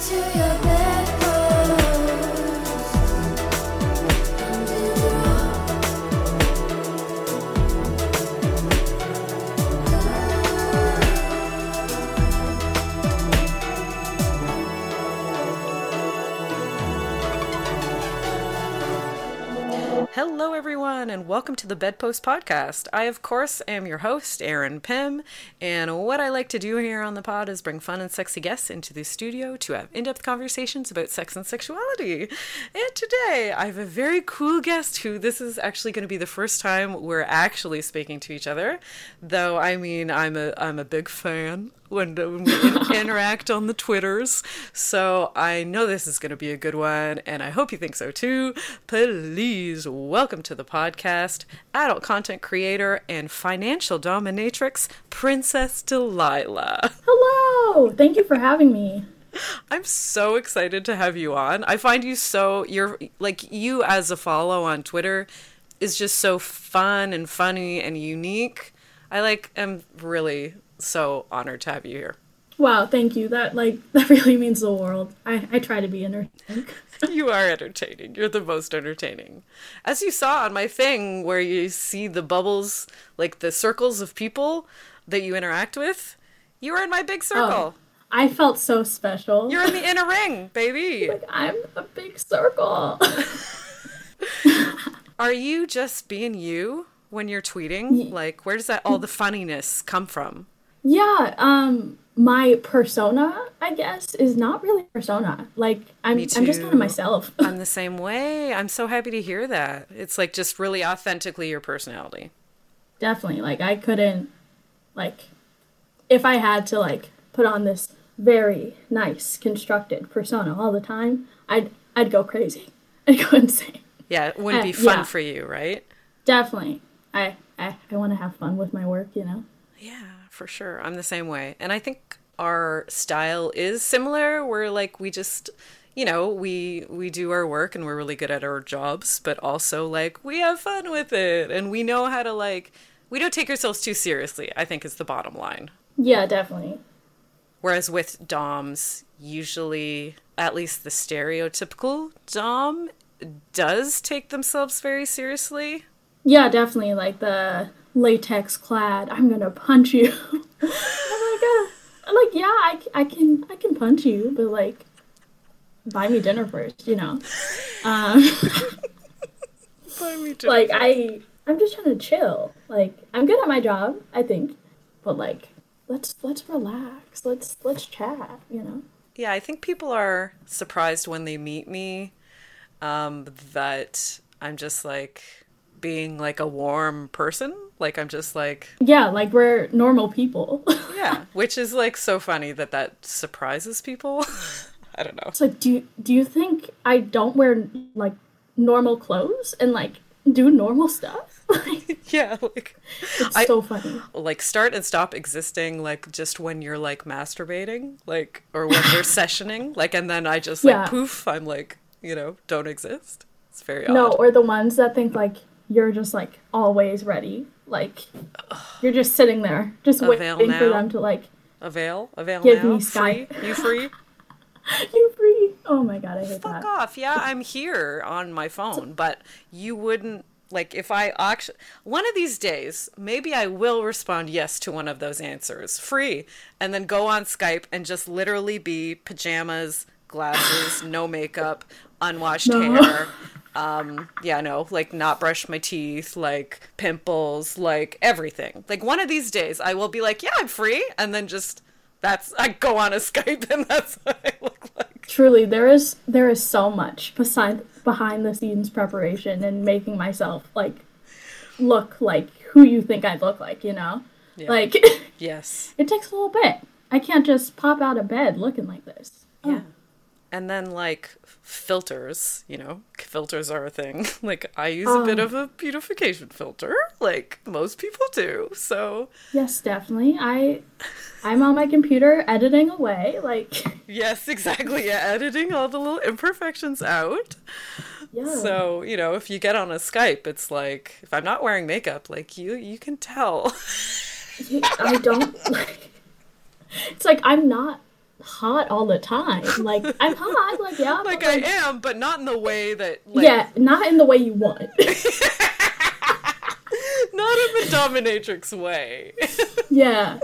to your bed. Hello, everyone, and welcome to the Bedpost Podcast. I, of course, am your host, Erin Pym, and what I like to do here on the pod is bring fun and sexy guests into the studio to have in depth conversations about sex and sexuality. And today, I have a very cool guest who this is actually going to be the first time we're actually speaking to each other, though, I mean, I'm a, I'm a big fan when, when we interact on the Twitters. So I know this is going to be a good one, and I hope you think so too. Please welcome to the podcast, adult content creator and financial dominatrix, Princess Delilah. Hello! Thank you for having me. I'm so excited to have you on. I find you so, you're like, you as a follow on Twitter is just so fun and funny and unique. I like, am really so honored to have you here. Wow, thank you. That like that really means the world. I, I try to be entertaining. you are entertaining. You're the most entertaining. As you saw on my thing where you see the bubbles, like the circles of people that you interact with, you are in my big oh, circle. Oh, I felt so special. You're in the inner ring, baby. like I'm a big circle. are you just being you when you're tweeting? Like where does that all the funniness come from? Yeah, um my persona, I guess, is not really persona. Like I'm I'm just kind of myself. I'm the same way. I'm so happy to hear that. It's like just really authentically your personality. Definitely. Like I couldn't like if I had to like put on this very nice constructed persona all the time, I'd I'd go crazy. I'd go insane. Yeah, it wouldn't be fun yeah. for you, right? Definitely. I I, I want to have fun with my work, you know. For sure. I'm the same way. And I think our style is similar. We're like we just you know, we we do our work and we're really good at our jobs, but also like we have fun with it and we know how to like we don't take ourselves too seriously, I think is the bottom line. Yeah, definitely. Whereas with DOMs, usually at least the stereotypical DOM does take themselves very seriously. Yeah, definitely. Like the latex clad. I'm gonna punch you. I'm like, uh, I'm like, yeah, I, I can, I can punch you, but like, buy me dinner first, you know. Um, buy me dinner. Like I, I'm just trying to chill. Like I'm good at my job, I think, but like, let's let's relax. Let's let's chat, you know. Yeah, I think people are surprised when they meet me um, that I'm just like being like a warm person like I'm just like Yeah, like we're normal people. yeah, which is like so funny that that surprises people. I don't know. So do do you think I don't wear like normal clothes and like do normal stuff? yeah, like it's I, so funny. Like start and stop existing like just when you're like masturbating, like or when you're sessioning, like and then I just like yeah. poof, I'm like, you know, don't exist. It's very odd. No, or the ones that think like you're just like always ready like you're just sitting there, just Avail waiting now. for them to like Avail, avail give now. me Free? You free? you free? Oh my god, I hate that. Fuck that. off! Yeah, I'm here on my phone, but you wouldn't like if I actually one of these days maybe I will respond yes to one of those answers, free, and then go on Skype and just literally be pajamas, glasses, no makeup, unwashed no. hair, um yeah no like not brush my teeth like pimples like everything. Like one of these days i will be like yeah i'm free and then just that's i go on a skype and that's what i look like. Truly there is there is so much beside behind the scenes preparation and making myself like look like who you think i look like you know? Yeah. like yes. it takes a little bit. I can't just pop out of bed looking like this. Yeah. Oh. And then like filters, you know, filters are a thing. like I use um, a bit um. of a beautification filter, like most people do. So Yes, definitely. I I'm on my computer editing away, like Yes, exactly. Yeah, editing all the little imperfections out. Yeah. So, you know, if you get on a Skype, it's like if I'm not wearing makeup, like you you can tell. I don't like. It's like I'm not hot all the time. Like I'm hot, like yeah, like I am, but not in the way that like yeah, not in the way you want. not in the dominatrix way. yeah.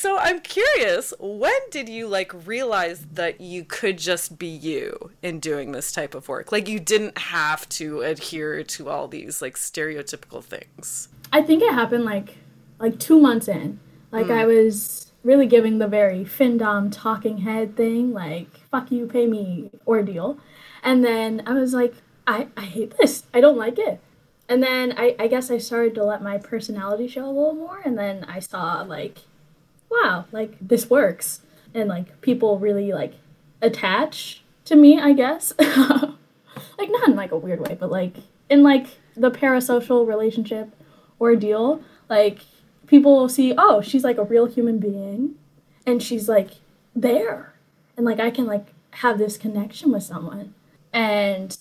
So I'm curious, when did you like realize that you could just be you in doing this type of work? Like you didn't have to adhere to all these like stereotypical things. I think it happened like like two months in. Like I mm. was really giving the very findom talking head thing, like fuck you, pay me ordeal. And then I was like, I, I hate this. I don't like it. And then I, I guess I started to let my personality show a little more and then I saw like, wow, like this works. And like people really like attach to me, I guess. like not in like a weird way, but like in like the parasocial relationship ordeal, like people will see, oh, she's like a real human being and she's like there. And like I can like have this connection with someone. And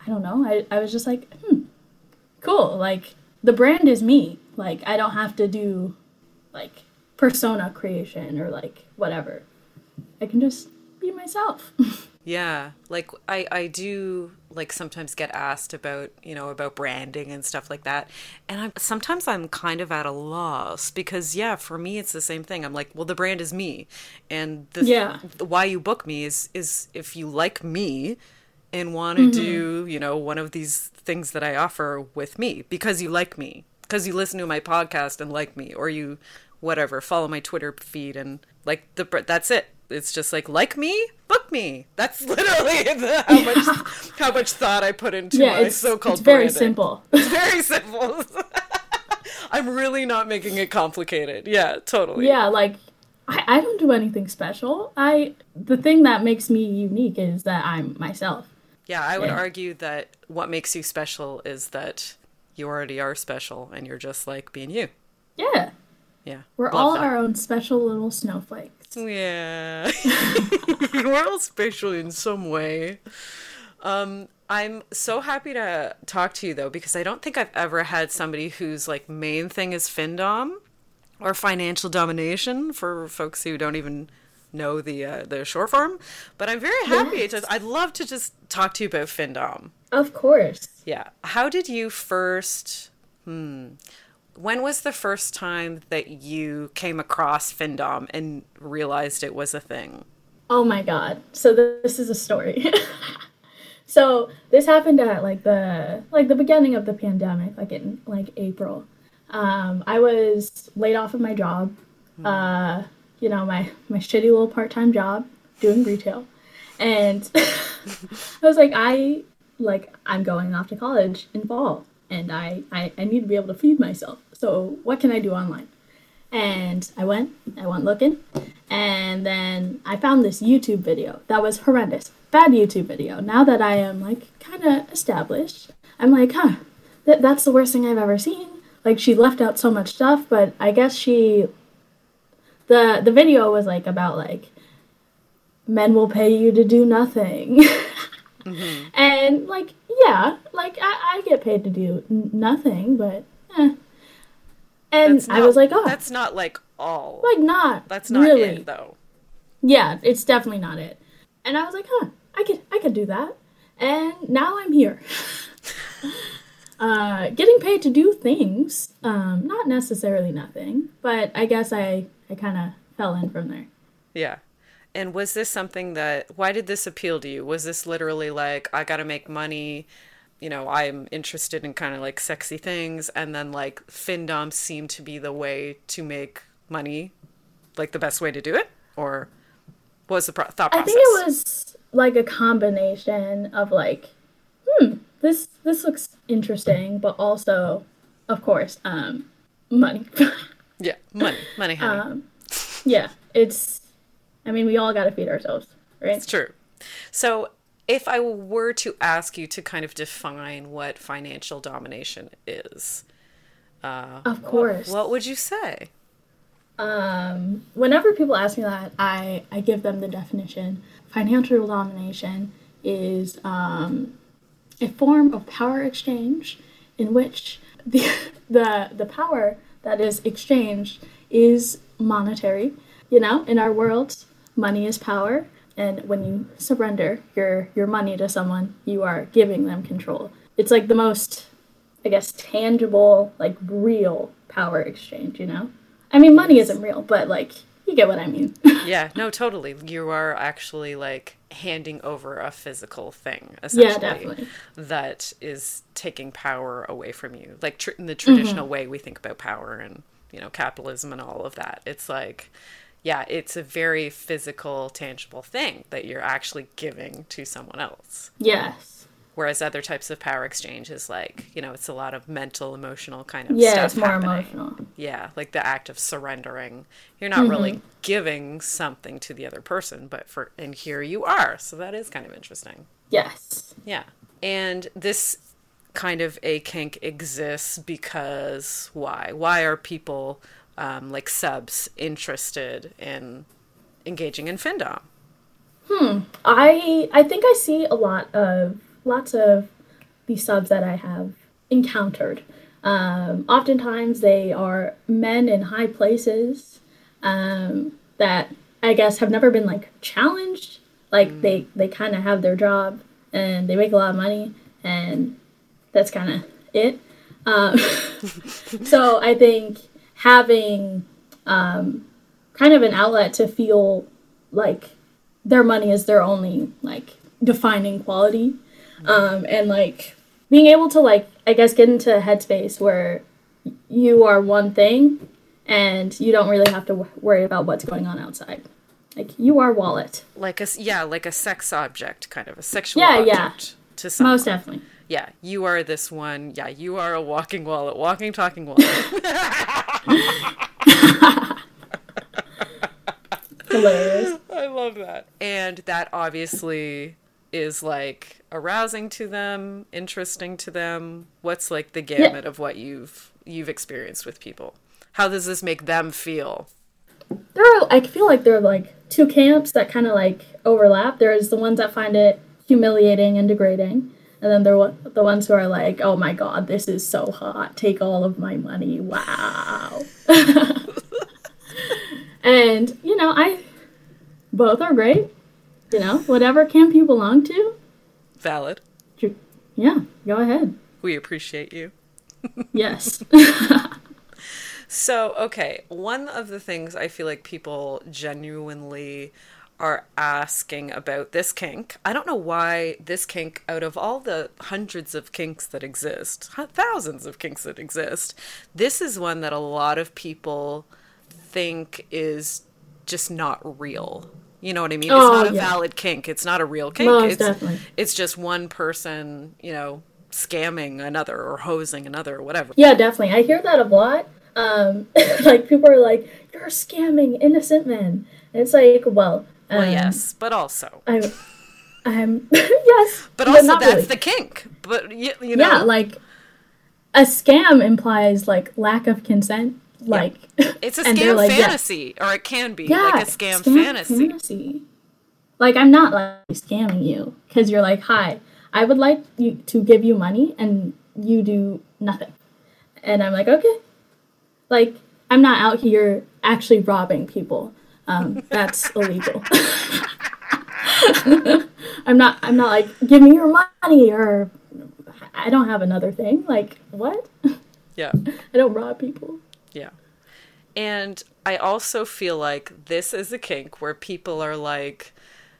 I don't know, I, I was just like, hmm, cool. Like the brand is me. Like I don't have to do like persona creation or like whatever. I can just be myself. Yeah, like I I do like sometimes get asked about, you know, about branding and stuff like that. And I'm sometimes I'm kind of at a loss because yeah, for me it's the same thing. I'm like, well the brand is me. And the Yeah. why you book me is is if you like me and want to mm-hmm. do, you know, one of these things that I offer with me because you like me, because you listen to my podcast and like me or you whatever, follow my Twitter feed and like the that's it. It's just like like me, book me. That's literally the, how much how much thought I put into yeah, my it's, so-called it's very branding. simple. It's very simple. I'm really not making it complicated. Yeah, totally. Yeah, like I, I don't do anything special. I the thing that makes me unique is that I'm myself. Yeah, I would Yeah. argue that what makes you special is that you already are special and you're just like being you. Yeah. Yeah. We're Love all that. our own special little snowflakes. Yeah. We're all special in some way. Um, I'm so happy to talk to you though, because I don't think I've ever had somebody whose like main thing is findom or financial domination for folks who don't even know the uh, the short form. But I'm very happy Yes. to I'd love to just talk to you about findom. Of course. Yeah. How did you first hmm when was the first time that you came across findom and realized it was a thing? Oh my god. So th- this is a story. so this happened at like the like the beginning of the pandemic, like in like April. Um, I was laid off of my job. Uh, you know, my my shitty little part-time job doing retail. And I was like I like I'm going off to college in fall and I, I I need to be able to feed myself. So what can I do online? And I went, I went looking, and then I found this YouTube video that was horrendous. Bad YouTube video. Now that I am like kind of established, I'm like, huh, th- that's the worst thing I've ever seen. Like she left out so much stuff, but I guess she the the video was like about like men will pay you to do nothing. And like, yeah, like I, I get paid to do n- nothing, but eh. And I was like, oh, that's not like all. like not. that's not really. it though. Yeah, it's definitely not it. And I was like, huh, I could I could do that. And now I'm here. uh, getting paid to do things, um, not necessarily nothing, but I guess I, I kind of fell in from there. Yeah. And was this something that why did this appeal to you? Was this literally like I got to make money, you know, I'm interested in kind of like sexy things and then like findom seemed to be the way to make money, like the best way to do it or what was the pro- thought process? I think it was like a combination of like, hmm, this this looks interesting, but also, of course, um, money. Yeah, money, money, honey. um, yeah, it's. I mean, we all got to feed ourselves, right? It's true. So, if I were to ask you to kind of define what financial domination is, uh, Of course. what would you say? Um, whenever people ask me that, I I give them the definition. financial domination is um, a form of power exchange in which the, the, the power that is exchanged is monetary. You know, in our world, money is power, and when you surrender your, your money to someone, you are giving them control. It's like the most, I guess, tangible, like real power exchange, you know? I mean, money isn't real, but like, you get what I mean. yeah, no, totally. You are actually like handing over a physical thing, essentially, yeah, definitely. that is taking power away from you. Like tr- in the traditional mm-hmm. way we think about power and, you know, capitalism and all of that. It's like, yeah, it's a very physical, tangible thing that you're actually giving to someone else. Yes. Whereas other types of power exchange is like, you know, it's a lot of mental, emotional kind of yeah, stuff. it's more happening. emotional. Yeah, like the act of surrendering. You're not mm-hmm. really giving something to the other person, but for and here you are. So that is kind of interesting. Yes. Yeah. And this kind of a kink exists because why? Why are people um, like subs interested in engaging in findom? Hmm. I I think I see a lot of lots of the subs that I have encountered. Um, oftentimes, they are men in high places um, that I guess have never been like challenged. Like mm. they they kind of have their job and they make a lot of money, and that's kind of it. Um, so I think having um, kind of an outlet to feel like their money is their only like defining quality um, and like being able to like I guess get into a headspace where you are one thing and you don't really have to w- worry about what's going on outside. Like you are wallet. Like a yeah, like a sex object, kind of a sexual yeah, object yeah. to someone. Most definitely. Yeah, you are this one. Yeah, you are a walking wallet, walking talking wallet. Hilarious. I love that. And that obviously is like arousing to them, interesting to them? What's like the gamut yeah. of what you've you've experienced with people? How does this make them feel? There are I feel like there are like two camps that kind of like overlap. There's the ones that find it humiliating and degrading, and then there are the ones who are like, "Oh my god, this is so hot. Take all of my money. Wow." and, you know, I both are great. You know, whatever camp you belong to. Valid. Yeah, go ahead. We appreciate you. yes. so, okay, one of the things I feel like people genuinely are asking about this kink. I don't know why this kink, out of all the hundreds of kinks that exist, thousands of kinks that exist, this is one that a lot of people think is just not real. You know what I mean? Oh, it's not a yeah. valid kink. It's not a real kink. Most it's, definitely. it's just one person, you know, scamming another or hosing another or whatever. Yeah, definitely. I hear that a lot. Um, like people are like, "You're scamming innocent men." And it's like, well, um, well, yes, but also, I'm, I'm yes, but also but that's really. the kink. But you, you know, yeah, like a scam implies like lack of consent like yeah. it's a scam like, fantasy yeah. or it can be yeah, like a scam, scam fantasy. fantasy like i'm not like scamming you because you're like hi i would like you to give you money and you do nothing and i'm like okay like i'm not out here actually robbing people um, that's illegal i'm not i'm not like give me your money or i don't have another thing like what yeah i don't rob people yeah. And I also feel like this is a kink where people are like,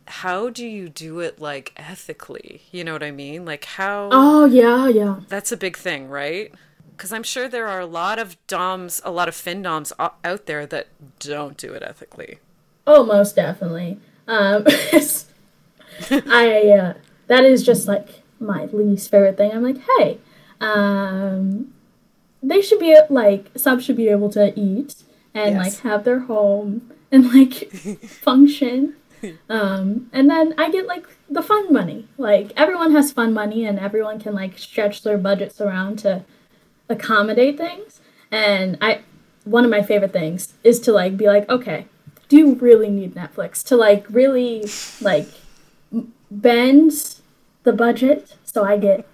how do you do it like ethically? You know what I mean? Like how Oh yeah, yeah. That's a big thing, right? Cuz I'm sure there are a lot of doms, a lot of fin DOMs out there that don't do it ethically. Oh, most definitely. Um I uh, that is just like my least favorite thing. I'm like, "Hey, um they should be like subs should be able to eat and yes. like have their home and like function. Um, and then I get like the fun money. Like everyone has fun money and everyone can like stretch their budgets around to accommodate things. And I one of my favorite things is to like be like, okay, do you really need Netflix to like really like bends the budget so I get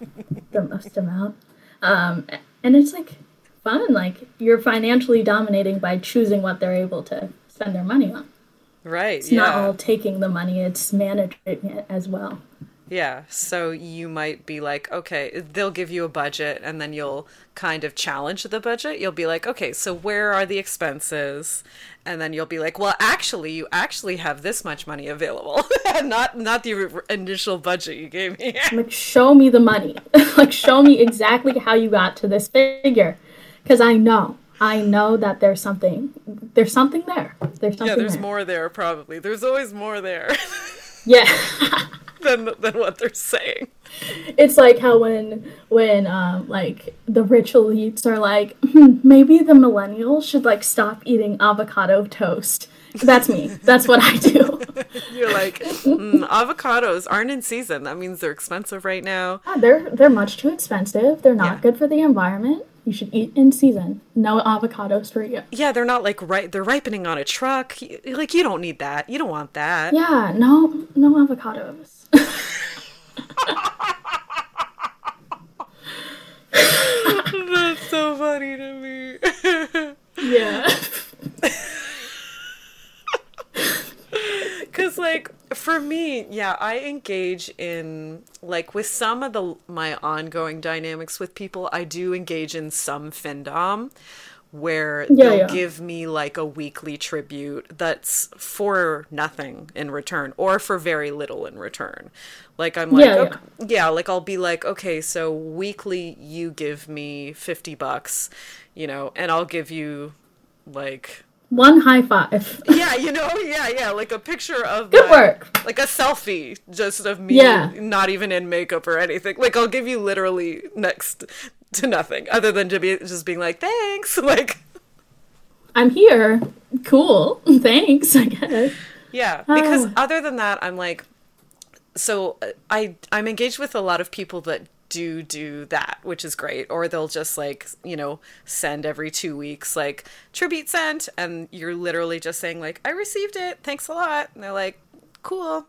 the most amount. Um, and it's like fun. Like you're financially dominating by choosing what they're able to spend their money on. Right. It's yeah. not all taking the money, it's managing it as well. Yeah, so you might be like, okay, they'll give you a budget and then you'll kind of challenge the budget. You'll be like, okay, so where are the expenses? And then you'll be like, well, actually, you actually have this much money available, not not the initial budget you gave me. like, show me the money. like, show me exactly how you got to this figure, because I know, I know that there's something, there's something there. There's something. Yeah, there's there. more there probably. There's always more there. Yeah. Than than what they're saying. It's like how when when um like the rich elites are like hmm, maybe the millennials should like stop eating avocado toast. That's me. That's what I do. You're like mm, avocados aren't in season. That means they're expensive right now. Yeah, they're they're much too expensive. They're not Yeah. good for the environment. You should eat in season. No avocados for you. Yeah, they're not like right. They're ripening on a truck. Like you don't need that. You don't want that. Yeah, no no avocados. That's so funny to me. Yeah. Cause like for me, yeah, I engage in like with some of the my ongoing dynamics with people, I do engage in some findom where Yeah, they'll yeah. give me like a weekly tribute that's for nothing in return or for very little in return. Like I'm like Yeah, okay, yeah, like I'll be like, okay, so weekly you give me 50 bucks, you know, and I'll give you like One high five. yeah, you know, yeah, yeah, like a picture of Good my- work. like a selfie just of me, Yeah. not even in makeup or anything. Like I'll give you literally next to nothing other than to be just being like thanks, like I'm here. Cool. Thanks, I guess. yeah. Because Oh. other than that, I'm like, so uh, I I'm engaged with a lot of people that do do that, which is great. Or they'll just like you know send every two weeks like tribute sent, and you're literally just saying like I received it, thanks a lot, and they're like cool,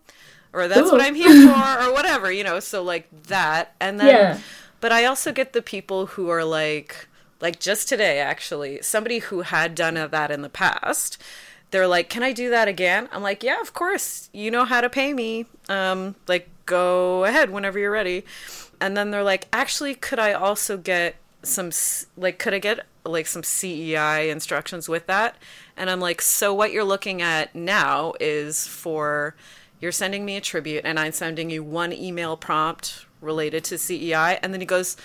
or that's what I'm here for, or whatever, you know. So like that, and then Yeah. But I also get the people who are like, like just today, actually, somebody who had done that in the past. They're like, "Can I do that again?" I'm like, "Yeah, of course. You know how to pay me. Um, like, go ahead whenever you're ready." And then they're like, "Actually, could I also get some like, could I get like some CEI instructions with that?" And I'm like, "So what you're looking at now is for." you're sending me a tribute and I'm sending you one email prompt related to CEI and then he goes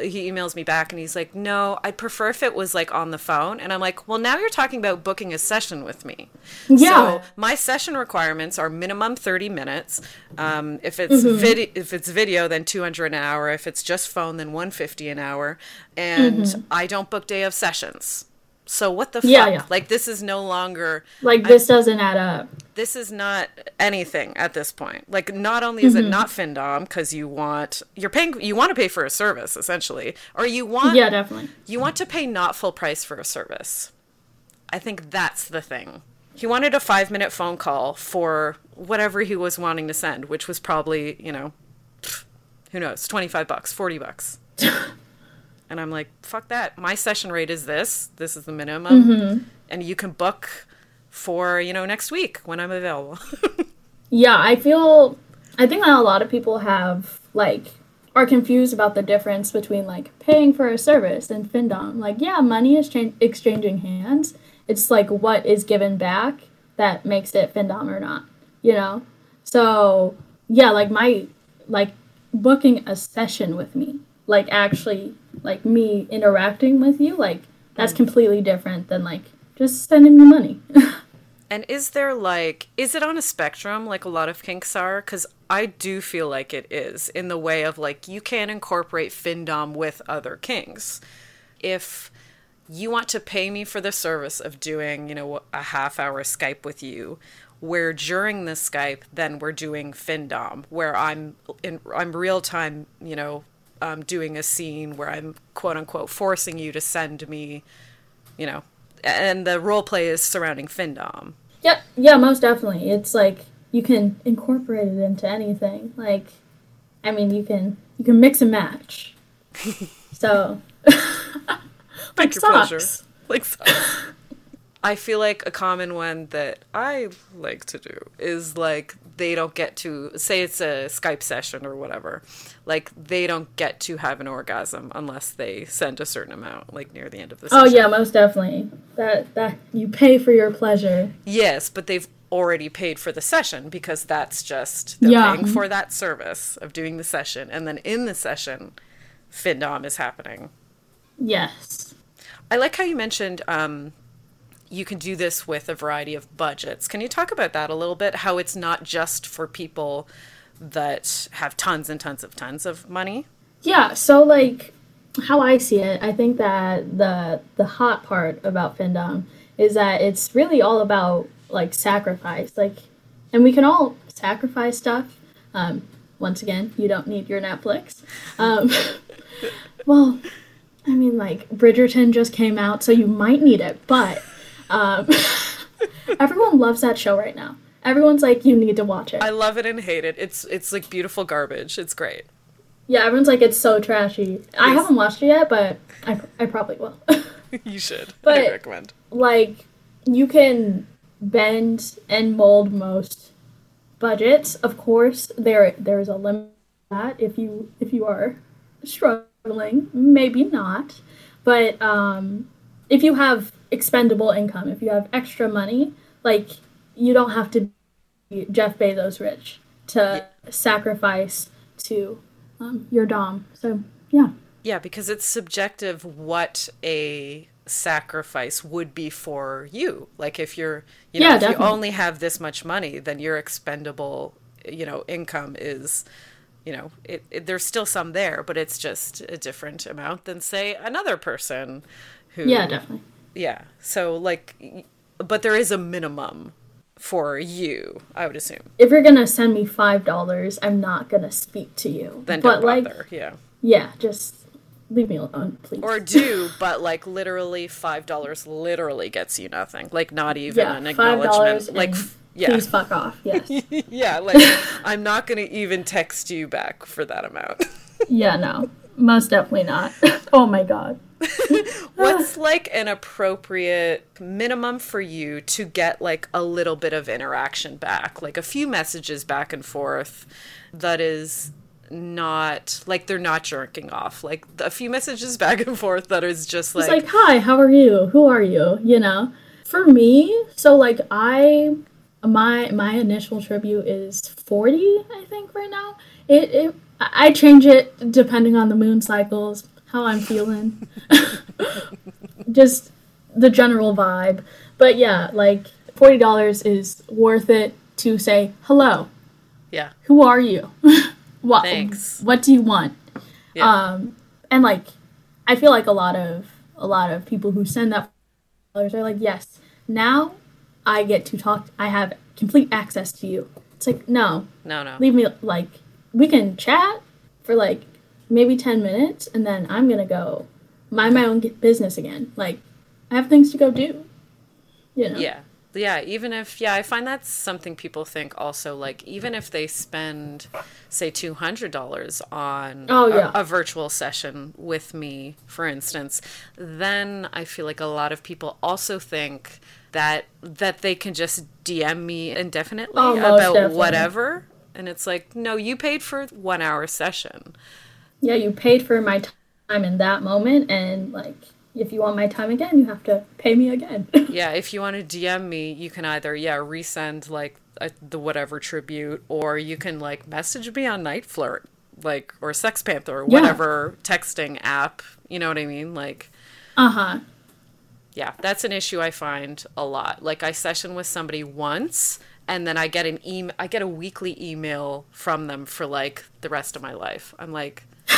he emails me back and he's like no I'd prefer if it was like on the phone. And I'm like well now you're talking about booking a session with me. Yeah. so my session requirements are minimum 30 minutes. Um, if it's Mm-hmm. video if it's video then 200 an hour. If it's just phone then 150 an hour. And I don't book day of sessions so what the fuck. Yeah, yeah. like this is no longer Like this doesn't add up. this is not anything at this point. Like, not only is Mm-hmm. it not FinDom because you want you're paying you want to pay for a service essentially, or you want Yeah, definitely. you want to pay not full price for a service. I think that's the thing. He wanted a five minute phone call for whatever he was wanting to send, which was probably you know, who knows, twenty five bucks, forty bucks. And I'm like, fuck that. My session rate is this. This is the minimum. Mm-hmm. And you can book for, you know, next week when I'm available. Yeah, I feel I think that a lot of people have like are confused about the difference between like paying for a service and Findom. Like, yeah, money is cha- exchanging hands. It's like what is given back that makes it Findom or not, you know? So, yeah, like my like booking a session with me, like actually like me interacting with you, like that's mm. completely different than like just sending me money. And is there like, is it on a spectrum like a lot of kinks are? Because I do feel like it is in the way of like, you can incorporate Findom with other kinks. If you want to pay me for the service of doing, you know, a half hour Skype with you, where during the Skype, then we're doing Findom, where I'm in, I'm real time, you know, um, doing a scene where I'm quote unquote forcing you to send me, you know, and the role play is surrounding Findom. Yeah, yeah, most definitely. It's like you can incorporate it into anything. Like, I mean, you can you can mix and match. so, like your pleasure, like socks. I feel like a common one that I like to do is like they don't get to say it's a Skype session or whatever. Like they don't get to have an orgasm unless they send a certain amount like near the end of the session. Oh yeah, most definitely. That that you pay for your pleasure. Yes, but they've already paid for the session because that's just they're yeah. paying for that service of doing the session and then in the session Findom is happening. Yes. I like how you mentioned um, you can do this with a variety of budgets. Can you talk about that a little bit? How it's not just for people that have tons and tons of tons of money? Yeah, so like how I see it, I think that the the hot part about Findom is that it's really all about like sacrifice. Like and we can all sacrifice stuff. Um, once again, you don't need your Netflix. Um, well, I mean, like Bridgerton just came out, so you might need it, but um, everyone loves that show right now. Everyone's like, you need to watch it. I love it and hate it. It's it's like beautiful garbage. It's great. Yeah, everyone's like, it's so trashy. Yes. I haven't watched it yet, but I, I probably will. you should. But, I recommend. Like, you can bend and mold most budgets. Of course, there there's a limit that if you if you are struggling, maybe not. But um, if you have expendable income, if you have extra money, like you don't have to be Jeff Bezos rich to yeah. sacrifice to um, your dom. So yeah. Yeah, because it's subjective what a sacrifice would be for you. Like if you're, you know, yeah, if definitely. you only have this much money, then your expendable, you know, income is, you know, it, it, there's still some there, but it's just a different amount than say another person who Yeah, definitely yeah. So like, but there is a minimum for you, I would assume. If you're gonna send me five dollars, I'm not gonna speak to you. Then but like, yeah. Yeah, just leave me alone, please. Or do, but like literally five dollars literally gets you nothing. Like not even yeah, an acknowledgement. Like yeah. Please fuck off. Yes. yeah, like I'm not gonna even text you back for that amount. yeah, no. Most definitely not. oh my god. What's like an appropriate minimum for you to get like a little bit of interaction back? Like a few messages back and forth that is not like they're not jerking off. Like a few messages back and forth that is just like It's like, "Hi, how are you? Who are you?" you know. For me, so like I my my initial tribute is 40, I think right now. It it I change it depending on the moon cycles how I'm feeling. Just the general vibe. But yeah, like $40 is worth it to say hello. Yeah. Who are you? what Thanks. what do you want? Yeah. Um and like I feel like a lot of a lot of people who send that dollars are like, "Yes, now I get to talk I have complete access to you." It's like, "No. No, no. Leave me like we can chat for like maybe 10 minutes and then I'm going to go mind my own business again. Like, I have things to go do. You know? Yeah. Yeah, even if, yeah, I find that's something people think also, like, even if they spend, say, $200 on oh, yeah. a, a virtual session with me, for instance, then I feel like a lot of people also think that that they can just DM me indefinitely oh, about definitely. whatever. And it's like, no, you paid for one hour session yeah, you paid for my time in that moment, and like, if you want my time again, you have to pay me again. yeah, if you want to DM me, you can either yeah resend like a, the whatever tribute, or you can like message me on NiteFlirt, like or SextPanther or whatever yeah. texting app. You know what I mean? Like, uh huh. Yeah, that's an issue I find a lot. Like I session with somebody once and then I get an email I get a weekly email from them for like the rest of my life. I'm like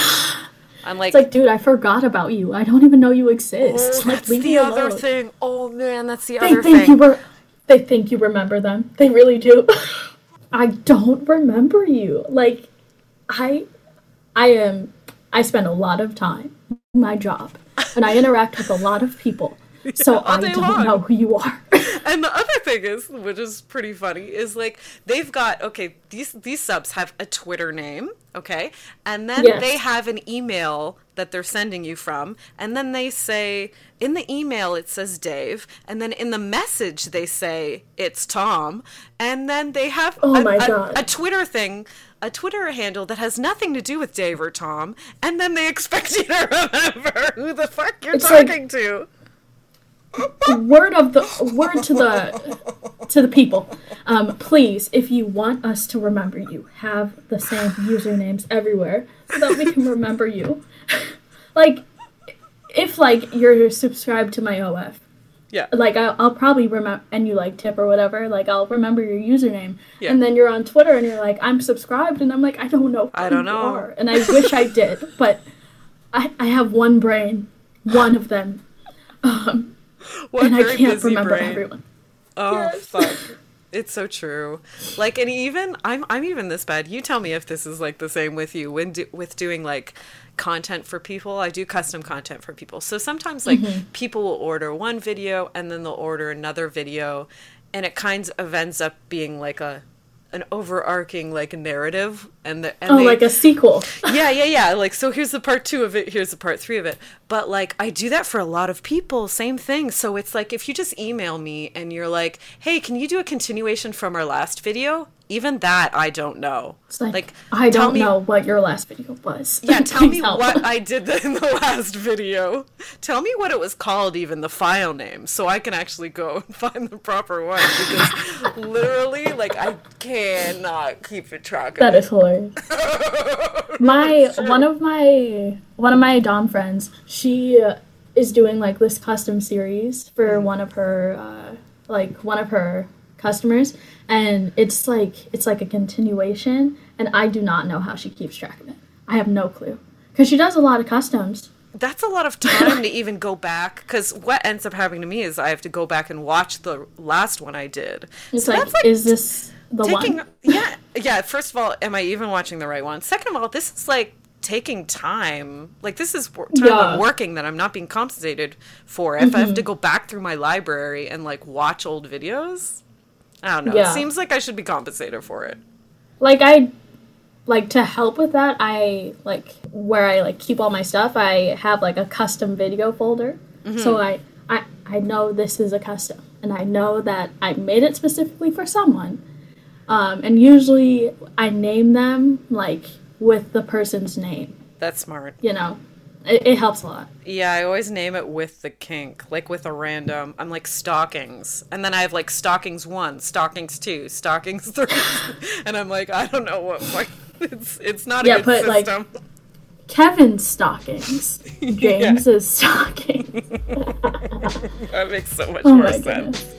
I'm like, it's like, dude, I forgot about you. I don't even know you exist. Oh, that's the other thing. Oh man, that's the they other think thing. You were, they think you remember them. They really do. I don't remember you. Like, I, I am. I spend a lot of time my job, and I interact with a lot of people. So I don't long. know who you are. and the other thing is, which is pretty funny, is like they've got okay, these these subs have a Twitter name, okay, and then Yes. they have an email that they're sending you from, and then they say in the email it says Dave, and then in the message they say it's Tom, and then they have Oh a, my a- God. a Twitter thing. A Twitter handle that has nothing to do with Dave or Tom, and then they expect you to remember who the fuck you're It's like- talking to. Word of the word to the to the people. Um, please, if you want us to remember you, have the same usernames everywhere so that we can remember you. like, if like you're subscribed to my OF, Yeah. like I'll, I'll probably remember, and you like tip or whatever. Like I'll remember your username, Yeah. and then you're on Twitter and you're like, I'm subscribed, and I'm like, I don't know. I don't you know. are. and I wish I did, but I I have one brain, one of them, What and I very can't busy remember brain. everyone. Oh Yes. fuck. It's so true. Like and even I'm I'm even this bad. You tell me if this is like the same with you when do, with doing like content for people. I do custom content for people. So sometimes like Mm-hmm. people will order one video and then they'll order another video and it kind of ends up being like a an overarching like narrative and the and Oh, they, like a sequel. yeah, yeah, yeah. Like, so here's the part two of it, here's the part three of it. But, like, I do that for a lot of people, same thing. So it's like if you just email me and you're like, hey, can you do a continuation from our last video? Even that, I don't know. It's like, Like, I don't me- know what your last video was. Yeah, tell me help. what I did in the last video. Tell me what it was called, even the file name, so I can actually go and find the proper one. Because literally, like, I cannot keep a track of That hilarious. my one of my one of my dom friends, she uh, is doing like this custom series for Mm-hmm. one of her uh, like one of her customers, and it's like it's like a continuation, and I do not know how she keeps track of it. I have no clue because she does a lot of customs. that's a lot of time to even go back because what ends up happening to me is i have to go back and watch the last one i did It's so like, like is this the taking one? yeah yeah first of all am i even watching the right one second of all this is like taking time like this is time Yeah. i'm working that i'm not being compensated for if i have mm-hmm. to go back through my library and like watch old videos i don't know. Yeah. it seems like i should be compensated for it. Like I like to help with that I like where I like keep all my stuff I have like a custom video folder. So I, I I know this is a custom and I know that I made it specifically for someone. Um, and usually I name them like with the person's name. That's smart. You know it, it helps a lot Yeah, I always name it with the kink, like with a random. I'm like stockings, and then I have like stockings one, stockings two, stockings three, and I'm like, I don't know what. Like, it's it's not a Yeah, good put, like. Kevin's stockings James's stockings that makes so much oh more sense.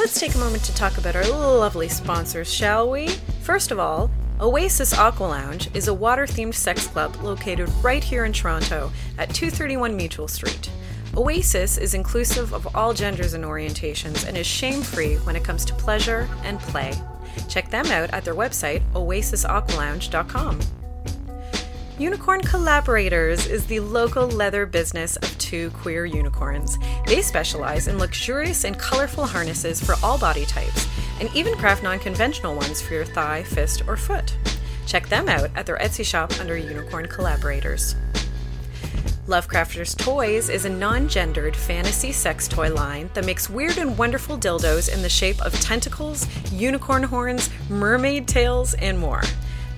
Let's take a moment to talk about our lovely sponsors, shall we? First of all, Oasis Aqua Lounge is a water themed sex club located right here in Toronto at 231 Mutual Street. Oasis is inclusive of all genders and orientations and is shame free when it comes to pleasure and play. Check them out at their website, oasisaqualounge.com. Unicorn Collaborators is the local leather business of two queer unicorns. They specialize in luxurious and colorful harnesses for all body types, and even craft non conventional ones for your thigh, fist, or foot. Check them out at their Etsy shop under Unicorn Collaborators. Lovecrafters Toys is a non gendered fantasy sex toy line that makes weird and wonderful dildos in the shape of tentacles, unicorn horns, mermaid tails, and more.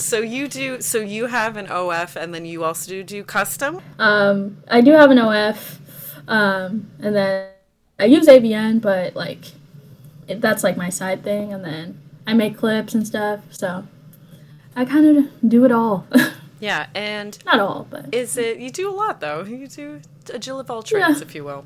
So you do so you have an OF and then you also do, do custom? Um, I do have an OF, um, and then I use AVN, but like it, that's like my side thing, and then I make clips and stuff. So I kind of do it all. Yeah, and Not all, but is it you do a lot though. You do a Jill of all trades, Yeah. if you will.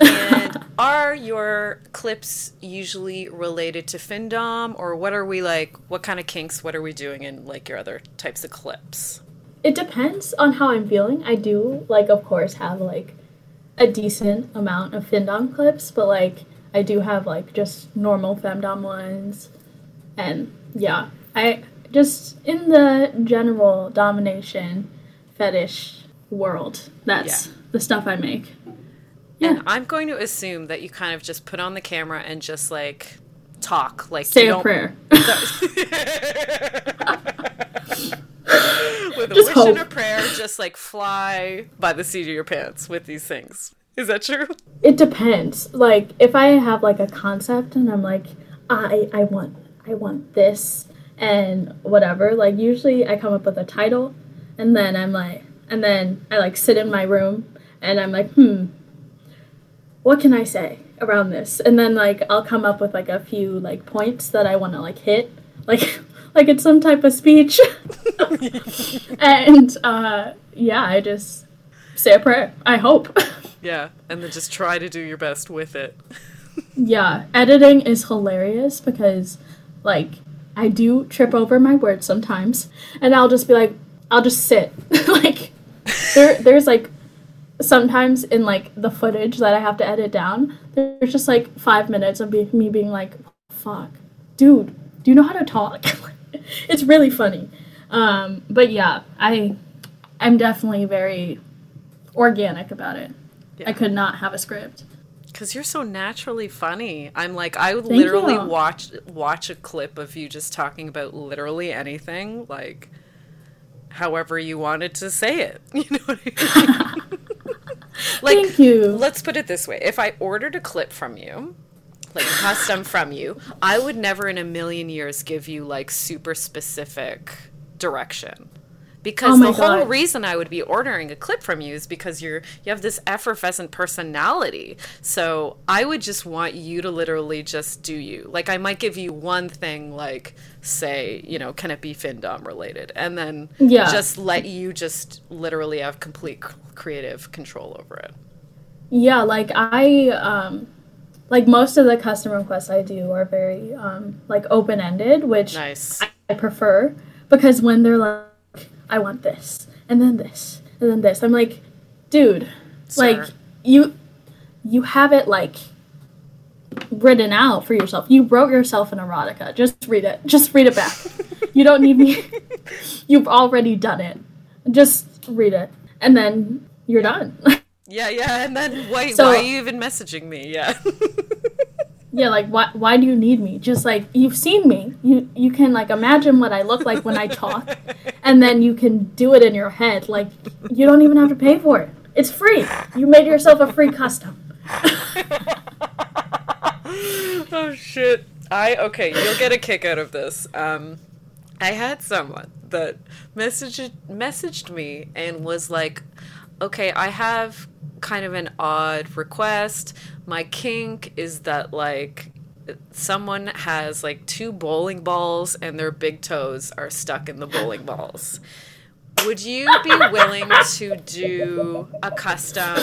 And are your clips usually related to Findom, or what are we like? What kind of kinks? What are we doing in like your other types of clips? it depends on how I'm feeling. I do like, of course, have like a decent amount of Findom clips, but like I do have like just normal femdom ones, and yeah, I just in the general domination fetish world. That's Yeah. the stuff I make. Yeah, And I'm going to assume that you kind of just put on the camera and just like talk, like say you a don't- prayer. with a Just wish hope. and a prayer, just like fly by the seat of your pants with these things. Is that true? It depends. Like if I have like a concept and I'm like, I I want I want this and whatever. Like usually I come up with a title and then I'm like and then I like sit in my room and I'm like, hmm, what can I say around this? And then like I'll come up with like a few like points that I want to like hit. Like like it's some type of speech. and uh yeah, I just say a prayer. I hope. Yeah, and then just try to do your best with it. Yeah, editing is hilarious because, like, I do trip over my words sometimes, and I'll just be like, I'll just sit. like, there, there's like, sometimes in like the footage that I have to edit down, there's just like five minutes of be- me being like, "Fuck, dude, do you know how to talk?" it's really funny. Um, but yeah, I, I'm definitely very organic about it. Yeah. I could not have a script. Because you're so naturally funny. I'm like, I would Thank literally you. watch watch a clip of you just talking about literally anything, like however you wanted to say it. You know what I mean? like, Thank you. let's put it this way: if I ordered a clip from you, like custom from you, I would never in a million years give you like super specific direction. Because Oh the whole reason I would be ordering a clip from you is because you're you have this effervescent personality. So I would just want you to literally just do you. Like I might give you one thing like say, you know, can it be Findom related? And then Yeah. just let you just literally have complete creative control over it. Yeah, like I um like most of the custom requests I do are very um like open ended, which Nice. I prefer because when they're like I want this and then this and then this, I'm like, dude, like you you have it like written out for yourself. You wrote yourself an erotica. Just read it. Just read it back. you don't need me. You've already done it. Just read it. And then you're done. Yeah, yeah, and then wait, So- why are you even messaging me? Yeah. Yeah, like why why do you need me? Just like you've seen me. You you can like imagine what I look like when I talk and then you can do it in your head. Like you don't even have to pay for it. It's free. You made yourself a free custom. oh shit. I okay, you'll get a kick out of this. Um I had someone that messaged messaged me and was like, "Okay, I have kind of an odd request. My kink is that like someone has like two bowling balls and their big toes are stuck in the bowling balls. Would you be willing to do a custom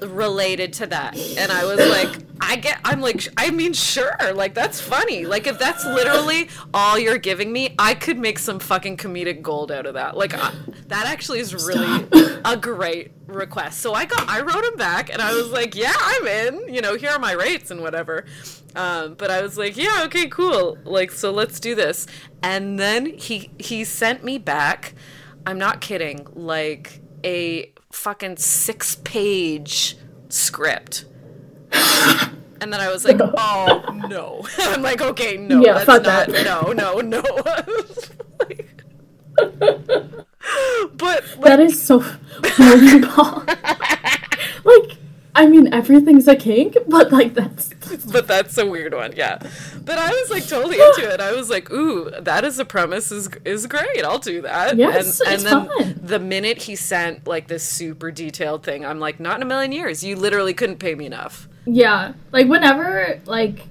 related to that. And i was like i get i'm like i mean sure like that's funny. Like if that's literally all you're giving me i could make some fucking comedic gold out of that. Like I, that actually is really a great request. So i got i wrote him back and i was like yeah i'm in. You know here are my rates and whatever. Um, but i was like yeah okay cool. Like so let's do this. And then he he sent me back i'm not kidding like a fucking six page script. And then I was like, oh no. I'm like, okay, no, Yeah, that's fuck not, that. no, no, no. But like, That is so like I mean everything's a kink, but like that's but that's a weird one, yeah. But I was like totally into it. I was like, ooh, that is a premise is is great. I'll do that. Yes, and, it's and then fun. the minute he sent like this super detailed thing, I'm like, not in a million years. You literally couldn't pay me enough. Yeah, like whenever like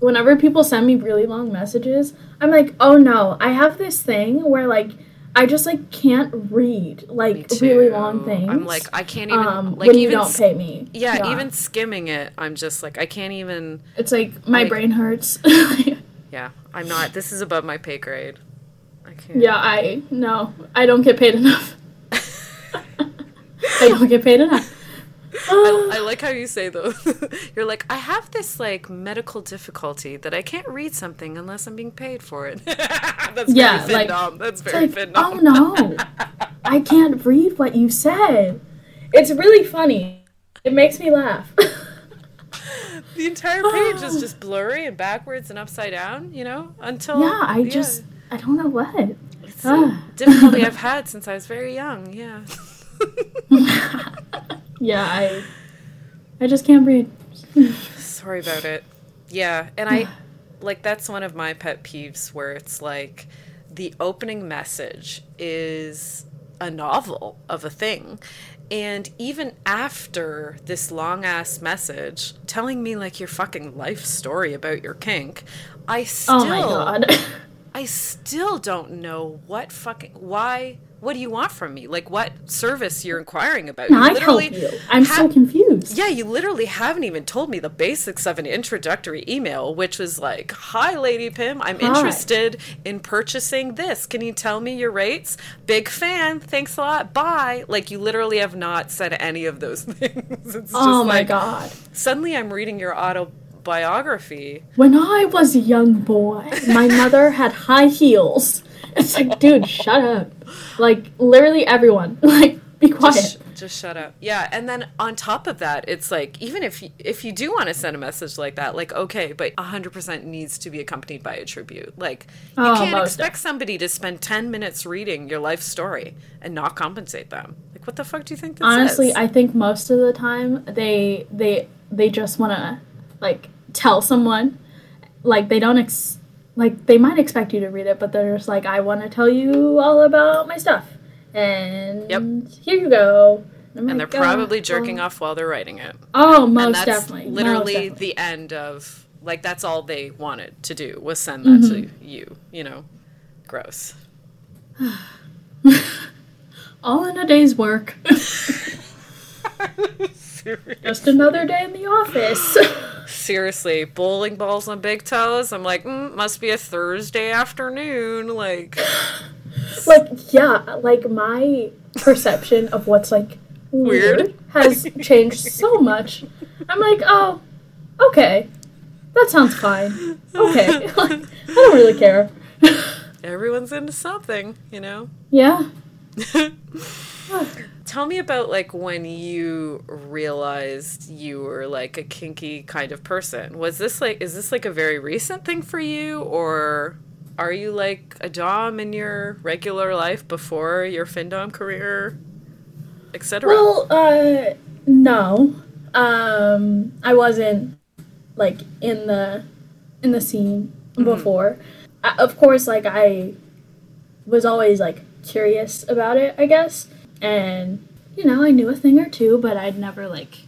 whenever people send me really long messages, I'm like, oh no, I have this thing where like I just like can't read like really long things. I'm like, I can't even um, like when you even don't pay me. yeah, even skimming it, I'm just like I can't even. it's like my like- brain hurts. Yeah, I'm not. This is above my pay grade. I can't. yeah, I no, I don't get paid enough. I don't get paid enough. I, I like how you say though. You're like, I have this like medical difficulty that I can't read something unless I'm being paid for it. That's Yeah, very like-. That's very like, oh no, I can't read what you said. It's really funny. It makes me laugh. The entire page is just blurry and backwards and upside down. You know, until yeah, I just I don't know what. it's a Ah. difficulty I've had since I was very young. Yeah. Yeah, I I just can't breathe. Sorry about it. Yeah, and I like that's one of my pet peeves where it's like the opening message is a novel of a thing. And even after this long ass message telling me like your fucking life story about your kink, I still Oh my god. I still don't know what fucking why what do you want from me? Like what service you're inquiring about? You I help you. I'm so confused. yeah, you literally haven't even told me the basics of an introductory email, which was like, Hi, Lady Pim, I'm Hi. interested in purchasing this. Can you tell me your rates? Big fan. Thanks a lot. Bye. Like, you literally have not said any of those things. It's Oh my like, god. suddenly I'm reading your autobiography. When I was a young boy, my mother had high heels. It's like, dude, shut up. Like literally everyone. Like, be quiet. Just, just shut up. Yeah, and then on top of that, it's like even if you, if you do want to send a message like that, like okay, but 100% needs to be accompanied by a tribute. Like you Oh, can't expect somebody to spend 10 minutes reading your life story and not compensate them. Like what the fuck do you think this Honestly, is? I think most of the time they they they just want to like tell someone like they don't ex- like they might expect you to read it, but they're just like I want to tell you all about my stuff. And Yep. here you go. And they're like, "Oh, probably jerking well." off while they're writing it. Oh, and most that's definitely. literally definitely. the end of like that's all they wanted to do was send that to Mm-hmm. you, you know. Gross. all in a day's work. Just another day in the office. Seriously, bowling balls on big toes. I'm like, mm, must be a Thursday afternoon. Like, like yeah, like my perception of what's like weird, Weird. has changed so much. I'm like, oh, okay, that sounds fine. Okay, like, I don't really care. everyone's into something, you know? yeah. Tell me about like when you realized you were like a kinky kind of person. Was this like, is this like a very recent thing for you, or are you like a Dom in your regular life before your Findom career, etc.? Well, uh, no, um, I wasn't like in the in the scene before. I, of course, like I was always like curious about it, I guess, and you know, I knew a thing or two, but I'd never like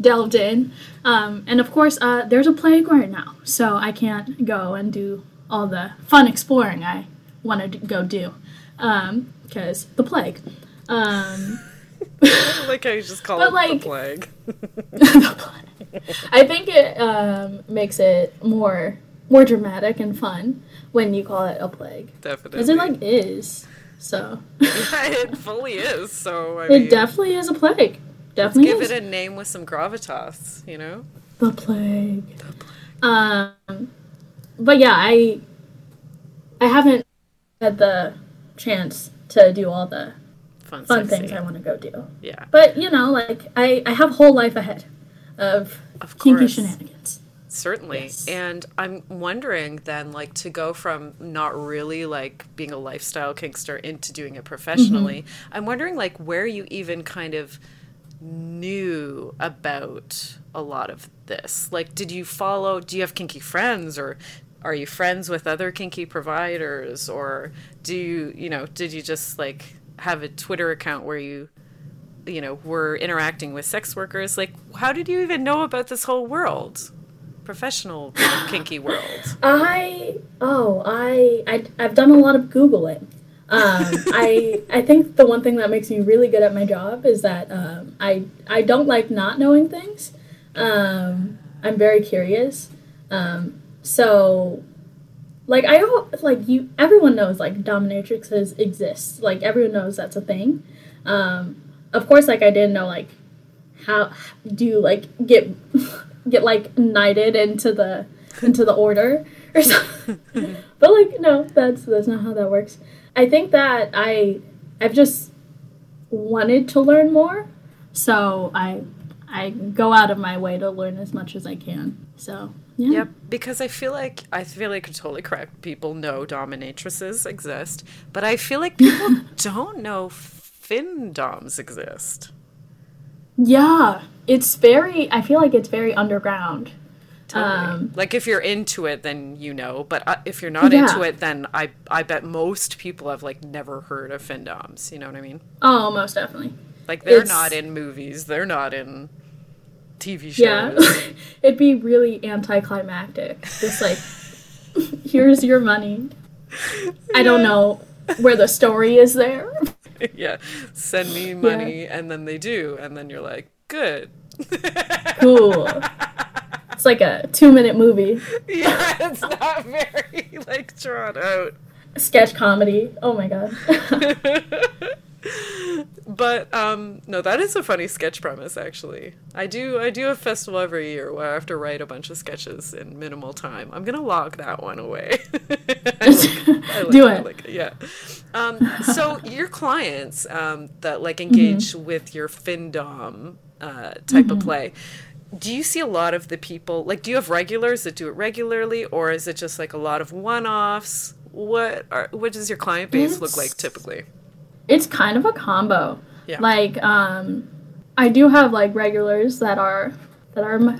delved in. Um, and of course, uh, there's a plague right now, so I can't go and do all the fun exploring I want to go do because the plague. Um, like how you just call it like- the plague. I think it um, makes it more more dramatic and fun when you call it a plague, Definitely. because it like is. So Yeah, it fully is. So I mean, it definitely is a plague. Definitely give is it a name with some gravitas. You know. the plague. Um, but yeah, I I haven't had the chance to do all the Fun, fun things I want to go do. Yeah, But you know, like I I have a whole life ahead of of kinky shenanigans. Certainly. Yes. And I'm wondering then, like, to go from not really like being a lifestyle kinkster into doing it professionally, Mm-hmm. I'm wondering, like, where you even kind of knew about a lot of this. Like, did you follow, do you have kinky friends or are you friends with other kinky providers or do you, you know, did you just like have a Twitter account where you you know were interacting with sex workers like how did you even know about this whole world professional kinky world? I oh I, I I've done a lot of googling. Um, I I think the one thing that makes me really good at my job is that um, I I don't like not knowing things. Um, I'm very curious. Um, so like I don't like you everyone knows like dominatrixes exist. Like everyone knows that's a thing. Um, of course like I didn't know like how do you like get get like knighted into the into the order or something. but like no, that's that's not how that works. I think that I I've just wanted to learn more, so I I go out of my way to learn as much as I can. So yeah. Yep, because I feel like I feel like totally correct. People know dominatrices exist, but I feel like people don't know fin doms exist. Yeah, it's very. I feel like it's very underground. Totally. Um, like if you're into it, then you know. But uh, if you're not Yeah. into it, then I I bet most people have like never heard of findoms. You know what I mean? Oh, most definitely. Like they're It's- not in movies. They're not in TV shows. Yeah, it'd be really anticlimactic. Just like, here's your money. I don't know where the story is there. yeah. Send me money, and then they do, and then you're like, good. Cool. It's like a two minute movie, yeah, it's not very like drawn out. sketch comedy. Oh my god. But um no, that is a funny sketch premise actually. I do I do a festival every year where I have to write a bunch of sketches in minimal time. I'm gonna log that one away. I like- I like Do it. like Yeah. Um so your clients um that like engage Mm-hmm. with your findom uh type of play. Do you see a lot of the people like do you have regulars that do it regularly or is it just like a lot of one-offs? What are what does your client base look like typically? It's kind of a combo. Yeah. Like, um, I do have like regulars that are that are my,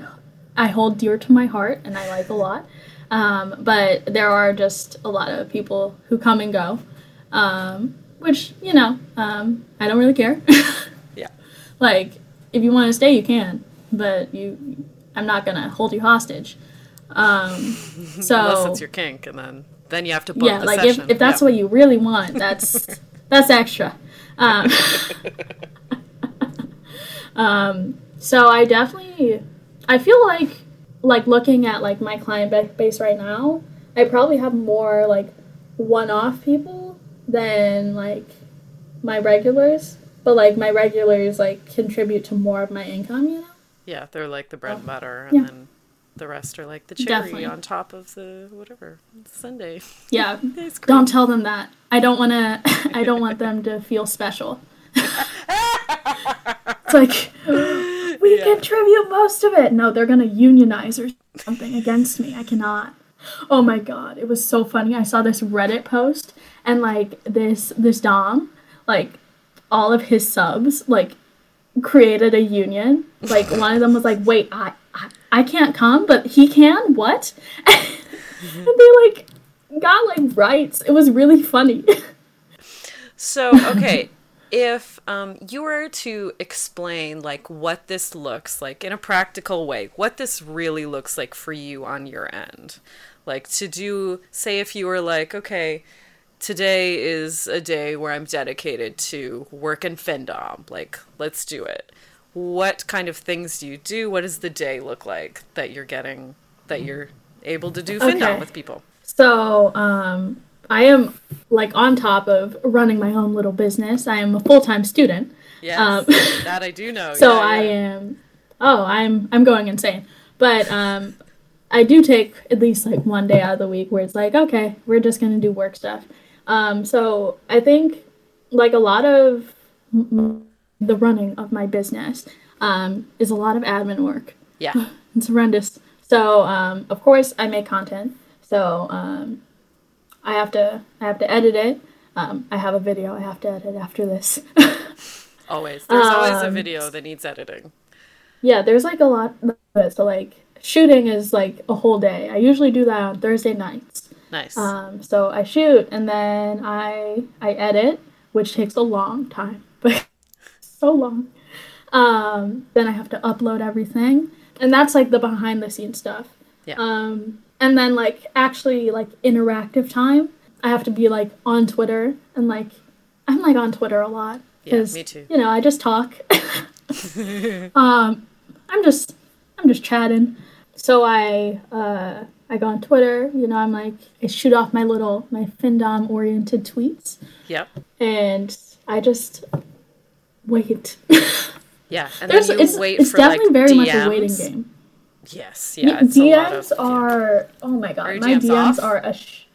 I hold dear to my heart and I like a lot. Um, but there are just a lot of people who come and go, um, which you know um, I don't really care. Yeah. like, if you want to stay, you can, but you, I'm not gonna hold you hostage. Um, so Unless it's your kink, and then then you have to book yeah, the like session. if, if that's Yeah. what you really want, that's that's extra. Um, um, so I definitely, I feel like like looking at like my client base right now, I probably have more like one-off people than like my regulars. But like my regulars like contribute to more of my income, you know. yeah, they're like the bread and butter, and Yeah. then the rest are like the cherry Definitely. on top of the whatever sundae. Yeah. Don't tell them that. I don't want to. I don't want them to feel special. it's like we Yeah. contribute most of it. No, they're gonna unionize or something against me. I cannot. Oh my god, it was so funny. I saw this Reddit post and like this this dom like all of his subs like created a union. Like one of them was like, "Wait, I I, can't come, but he can." What? and they like got like rights. It was really funny. So okay, if um, you were to explain like what this looks like in a practical way, what this really looks like for you on your end, like to do, say, if you were like, okay. Today is a day where I'm dedicated to work in Findom. Like, let's do it. What kind of things do you do? What does the day look like that you're getting, that you're able to do Findom Okay. with people? So, um, I am like on top of running my own little business. I am a full time student. Yes, Um, that I do know. So yeah, I am. Oh, I'm I'm going insane. But um, I do take at least like one day out of the week where it's like, okay, we're just gonna do work stuff. Um, so I think like a lot of m- the running of my business um, is a lot of admin work. Yeah. It's horrendous. So um, of course I make content. So um, I have to I have to edit it. Um, I have a video I have to edit after this. Always. There's always a Um, video that needs editing. yeah, there's like a lot of it. So like shooting is like a whole day. I usually do that on Thursday nights. Nice. Um, so I shoot and then I I edit, which takes a long time, but so long. Um, then I have to upload everything, and that's like the behind the scenes stuff. Yeah. Um, and then like actually like interactive time, I have to be like on Twitter and like I'm like on Twitter a lot Yeah, me too. you know I just talk. um, I'm just I'm just chatting. So I uh, I go on Twitter. You know I'm like I shoot off my little my findom oriented tweets Yep. and I just wait. Yeah. And There's, then you it's, wait it's for definitely like very DMs. much a waiting game. Yes. Yeah. Lot DMs of, yeah. are oh my god, my DMs DMs are a sh-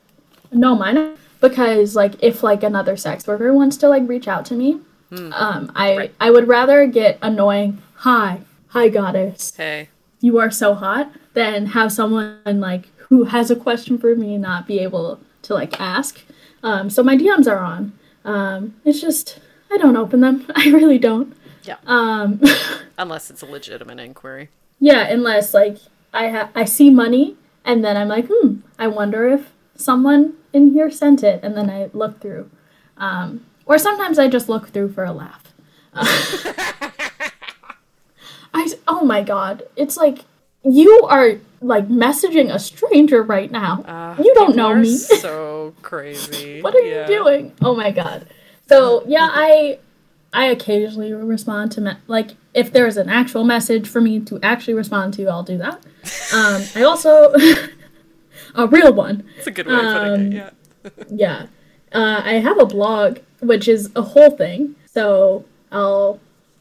no mine because like if like another sex worker wants to like reach out to me, um, I. Right. I would rather get annoying hi hi goddess Hey. you are so hot than have someone like who has a question for me not be able to like ask. Um, so my DMs are on. Um, it's just I don't open them. I really don't. Yeah. Um, Unless it's a legitimate inquiry. Yeah, unless like I ha- I see money and then I'm like, hmm, I wonder if someone in here sent it, and then I look through, um, or sometimes I just look through for a laugh. I oh my god, it's like you are like messaging a stranger right now. Uh, you don't know me. so crazy. what are Yeah. you doing? Oh my god. So yeah, I I occasionally respond to me- like if there's an actual message for me to actually respond to, I'll do that. Um, I also a real one. It's a good way of putting Um, it. Yeah. Yeah, uh, I have a blog which is a whole thing. So I'll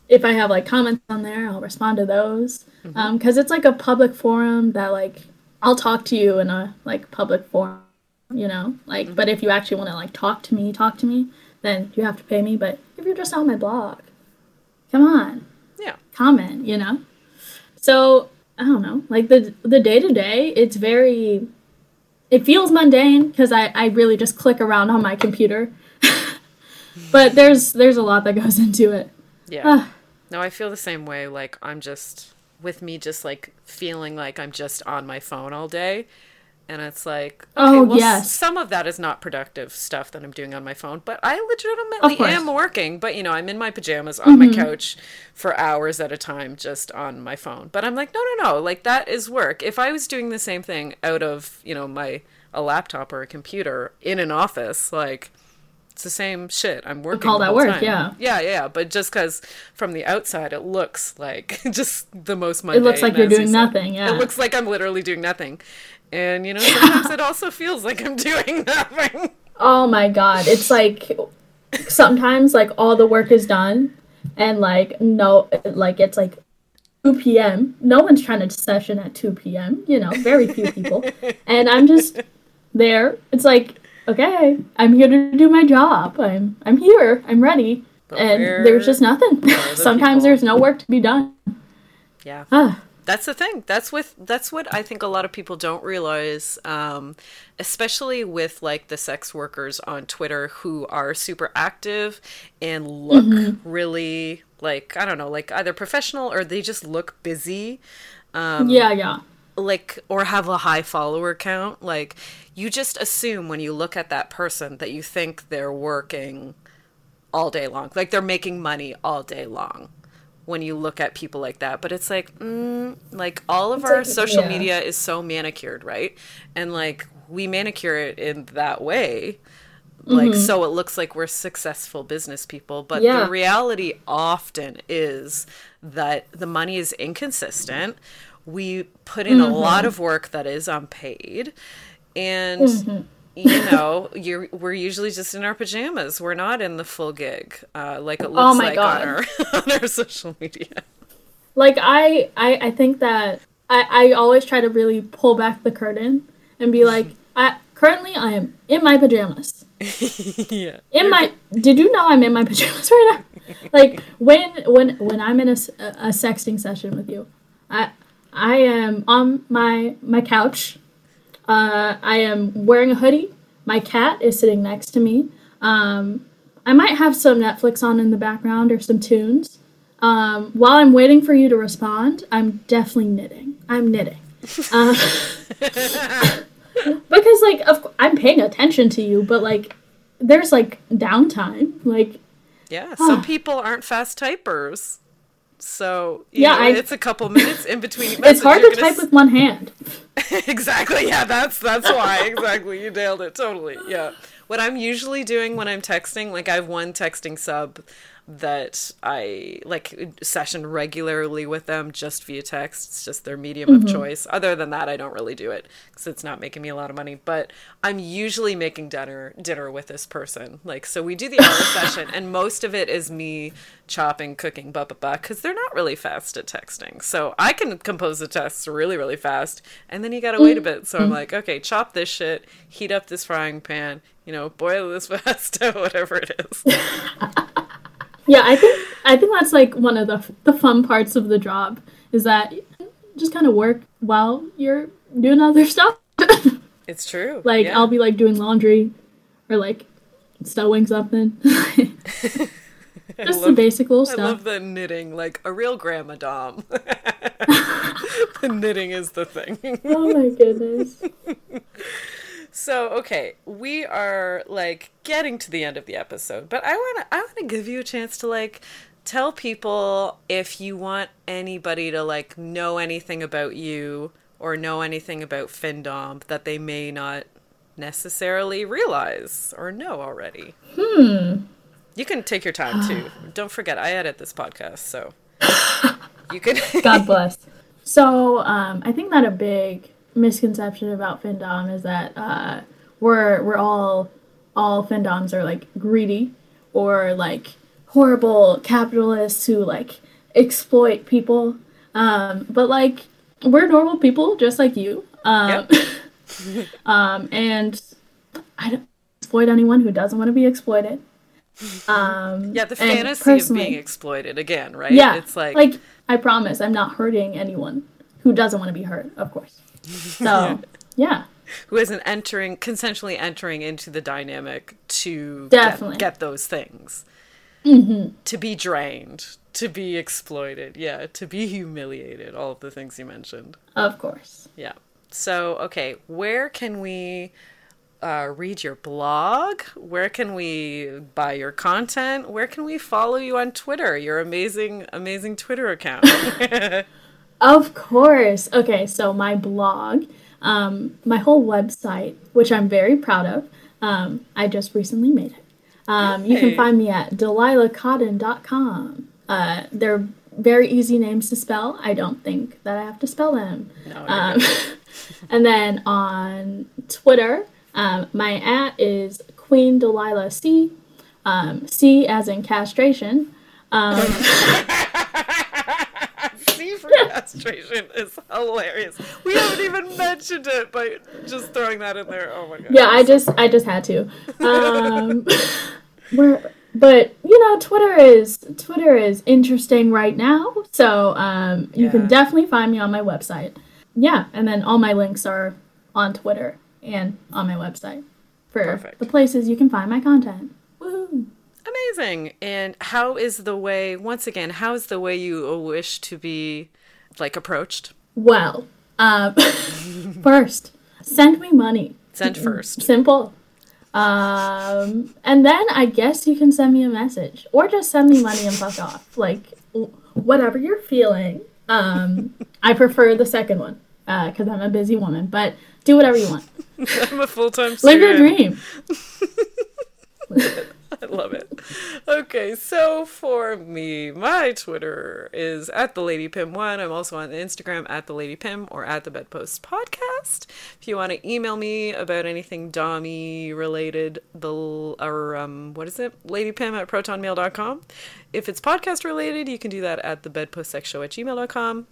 if I have like comments on there, I'll respond to those because it's like a public forum that like I'll talk to you in a like public forum, you know. Like, but if you actually want to like talk to me, talk to me, then you have to pay me. But if you're just on my blog, come on, Yeah. comment, you know. So I don't know, like the the day to day, it's very, it feels mundane because I I really just click around on my computer, but there's there's a lot that goes into it. Yeah. Ah. no, I feel the same way. Like I'm just with me just like feeling like I'm just on my phone all day. And it's like, okay, Oh, well, yes. some of that is not productive stuff that I'm doing on my phone, but I legitimately. Mm-hmm. am working. But you know, I'm in my pajamas on my couch for hours at a time, just on my phone. But I'm like, no, no, no, like that is work. If I was doing the same thing out of you know my a laptop or a computer in an office, like it's the same shit. I'm working. call that work, time. yeah. Yeah, yeah, but just because from the outside it looks like just the most mundane. It looks like you're doing nothing, yeah. It looks like I'm literally doing nothing, and you know sometimes it also feels like I'm doing nothing. Oh my god, it's like sometimes like all the work is done and like no like it's like 2 p.m. No one's trying to session at 2 p.m., you know, very few people. and I'm just there. It's like, okay, I'm here to do my job. I'm I'm here. I'm ready. and there's just nothing. Sometimes people? there's no work to be done. Yeah. Ah, That's the thing. That's with that's what I think a lot of people don't realize, um, especially with like the sex workers on Twitter who are super active and look Mm-hmm. really like I don't know, like either professional or they just look busy. Um, yeah, yeah. like or have a high follower count like you just assume when you look at that person that you think they're working all day long like they're making money all day long when you look at people like that but it's like mm, like all of our like- social yeah. media is so manicured right and like we manicure it in that way like so it looks like we're successful business people but Mm-hmm. Yeah. the reality often is that the money is inconsistent we put in Mm-hmm. a lot of work that is unpaid and Mm-hmm. You know you're we're usually just in our pajamas. We're not in the full gig uh, like it looks Oh like God. on our on our social media. Like I, I i think that i i always try to really pull back the curtain and be like i currently i am in my pajamas. Yeah. In my did you know i'm in my pajamas right now? Like when when when i'm in a, a sexting session with you i i am on my my couch uh i am wearing a hoodie my cat is sitting next to me um i might have some netflix on in the background or some tunes um, while I'm waiting for you to respond, I'm definitely knitting. I'm knitting. Uh, because, like, of, I'm paying attention to you, but, like, there's, like, downtime. Like, yeah some people aren't fast typers so Yeah, know, I- it's a couple minutes in between it's hard to type with one hand. exactly. Yeah, that's that's why. Exactly. You nailed it. Totally. Yeah. What I'm usually doing when I'm texting, like I have one texting sub that I like session regularly with them just via text. It's just their medium of mm-hmm. choice. Other than that, I don't really do it because it's not making me a lot of money. But I'm usually making dinner dinner with this person. Like so, we do the hour session, and most of it is me chopping, cooking, blah blah blah. Because they're not really fast at texting, so I can compose the tests really really fast, and then you gotta wait a bit. So I'm mm-hmm. like, okay, chop this shit, heat up this frying pan, you know, boil this pasta, whatever it is. Yeah, I think I think that's like one of the the fun parts of the job is that just kind of work while you're doing other stuff. It's true. like yeah. I'll be like doing laundry or like sewing something. I just the basic little I stuff. love the knitting, like a real grandma dom. the knitting is the thing. oh my goodness. So, okay, we are like getting to the end of the episode, but I want to I want to give you a chance to like tell people if you want anybody to like know anything about you or know anything about Findom that they may not necessarily realize or know already. Hmm. You can take your time too. Don't forget I edit this podcast, so you can God bless. So um, I think that a big misconception about Findom is that uh, we're we're all all Findoms are like greedy or like horrible capitalists who like exploit people. Um, but like we're normal people just like you. Um, um, and I don't exploit anyone who doesn't want to be exploited. Um, Yeah, the fantasy of being exploited again, right? yeah, It's like, like I promise, I'm not hurting anyone who doesn't want to be hurt, of course. So yeah, who isn't entering consensually entering into the dynamic to Definitely. Get, get those things. To be drained to be exploited yeah to be humiliated all of the things you mentioned. Of course. yeah. So okay where can we uh, read your blog? Where can we buy your content? Where can we follow you on twitter your amazing amazing twitter account Of course. Okay, so my blog, um, my whole website, which I'm very proud of, um, I just recently made it. Um, you can find me at delilahcotton.com. Uh, they're very easy names to spell. I don't think that I have to spell them. no, Um, and then on Twitter, um, my at is Queen Delilah C. Um, C as in castration. Castration is hilarious. We haven't even mentioned it, but just throwing that in there. Oh my god. yeah, I just I just had to. Um, we're, but you know, Twitter is Twitter is interesting right now, so um, you Yeah. can definitely find me on my website. Yeah, and then all my links are on Twitter and on my website for Perfect. the places you can find my content. Woohoo! Amazing. And how is the way? Once again, how is the way you wish to be like approached? Well, um, first, send me money. Send first. Simple. Um, and then I guess you can send me a message or just send me money and fuck off. Like, whatever you're feeling. Um, I prefer the second one because I'm a busy woman, but do whatever you want. I'm a full time Live your dream. I love it. Okay, so for me, my Twitter is at the Lady Pim one. I'm also on Instagram at the Lady Pim or at the Bedpost Podcast. If you want to email me about anything Dommy related, the or um what is it? Lady Pim at protonmail.com. If it's podcast related, you can do that at the bedpostsexshow at gmail.com.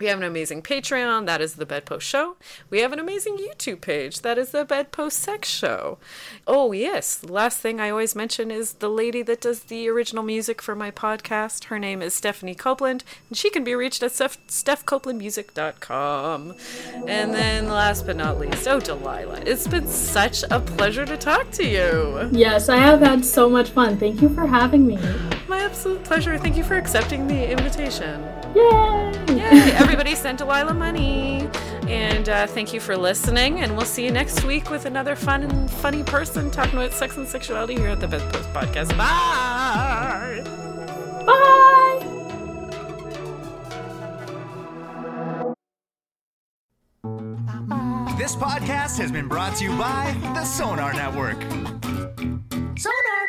We have an amazing Patreon, that is the Bedpost Show. We have an amazing YouTube page, that is the Bedpost Sex Show. Oh, yes, last thing I always mention is the lady that does the original music for my podcast. Her name is Stephanie Copeland, and she can be reached at Steph- stephcopelandmusic.com. And then last but not least, oh, Delilah, it's been such a pleasure to talk to you. Yes, I have had so much fun. Thank you for having me. My absolute pleasure. Thank you for accepting the invitation. Yay! Yay! Everybody send Delilah money. And uh, thank you for listening. And we'll see you next week with another fun and funny person talking about sex and sexuality here at the Bedpost Podcast. Bye! Bye! This podcast has been brought to you by the Sonar Network. Sonar